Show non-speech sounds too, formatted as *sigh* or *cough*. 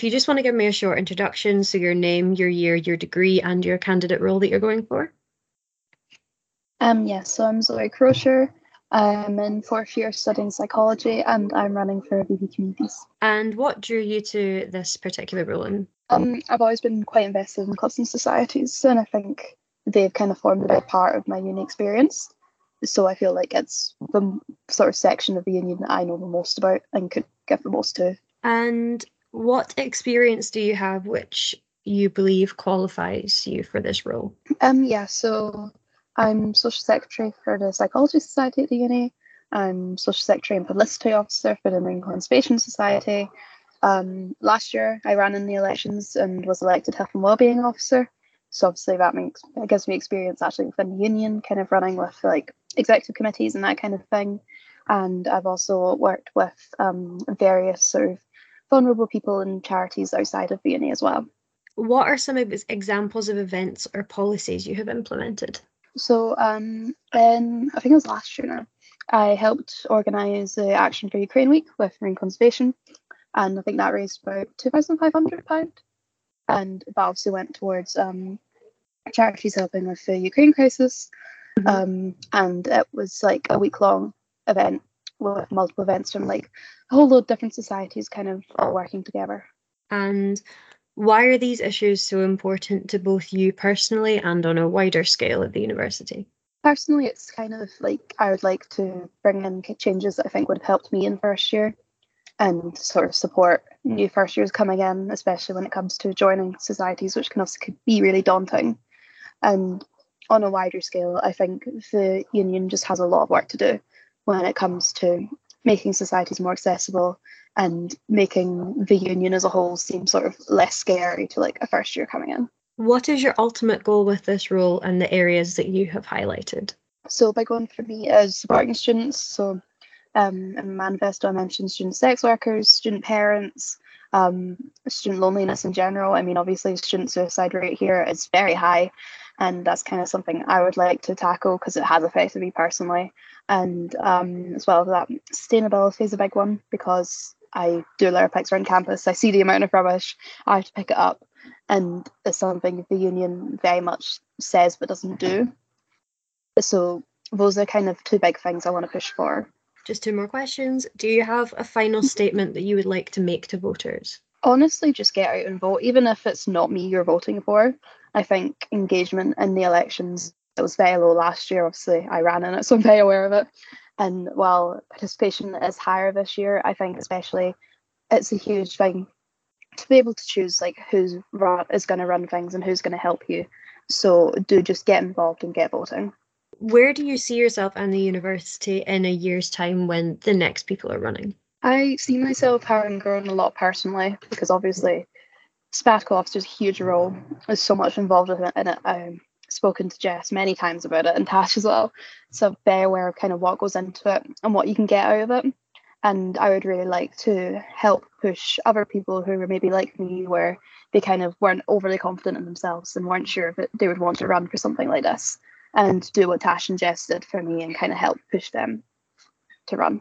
If you just want to give me a short introduction, so your name, your year, your degree, and your candidate role that you're going for. Um, yes, yeah, so I'm Zoe Crosher. I'm in fourth year studying psychology and I'm running for VP Communities. And what drew you to this particular role? In? Um, I've always been quite invested in clubs and societies, and I think they've kind of formed a big part of my uni experience. So I feel like it's the sort of section of the union that I know the most about and could give the most to. And what experience do you have which you believe qualifies you for this role? Um, yeah, so I'm social secretary for the Psychology Society at the uni. I'm social secretary and publicity officer for the Marine Conservation Society. Um, last year, I ran in the elections and was elected health and wellbeing officer. So obviously that makes it gives me experience actually within the union, kind of running with like executive committees and that kind of thing. And I've also worked with um, various sort of vulnerable people and charities outside of uni as well. What are some of examples of events or policies you have implemented? So um, in, I think it was last year now, I helped organise the Action for Ukraine Week with Marine Conservation, and I think that raised about two thousand five hundred pound, and that obviously went towards um, charities helping with the Ukraine crisis, mm-hmm. um, and it was like a week long event multiple events from like a whole load of different societies kind of all working together. And why are these issues so important to both you personally and on a wider scale at the university? Personally, it's kind of like I would like to bring in changes that I think would have helped me in first year and sort of support new first years coming in, especially when it comes to joining societies, which can also be really daunting. And on a wider scale, I think the union just has a lot of work to do when it comes to making societies more accessible and making the union as a whole seem sort of less scary to like a first year coming in. What is your ultimate goal with this role and the areas that you have highlighted? So, big one for me is supporting students. So, um, in manifesto, I mentioned student sex workers, student parents, um, student loneliness in general. I mean, obviously, student suicide rate here is very high, and that's kind of something I would like to tackle because it has affected me personally. And um, as well, that sustainability is a big one because I do litter picks around campus. I see the amount of rubbish, I have to pick it up, and it's something the union very much says but doesn't do. So those are kind of two big things I want to push for. Just two more questions. Do you have a final statement that you would like to make to voters? Honestly, just get out and vote, even if it's not me you're voting for. I think engagement in the elections it was very low last year. Obviously, I ran in it, *laughs* so I'm very aware of it. And while participation is higher this year, I think especially it's a huge thing to be able to choose like who's run, is going to run things and who's going to help you. So do just get involved and get voting. Where do you see yourself and the university in a year's time when the next people are running? I see myself having grown a lot personally because obviously sabbatical officer is a huge role. There's so much involved in it. Um, spoken to Jess many times about it and Tash as well. So very aware of kind of what goes into it and what you can get out of it. And I would really like to help push other people who were maybe like me, where they kind of weren't overly confident in themselves and weren't sure if it, they would want to run for something like this, and do what Tash and Jess did for me and kind of help push them to run.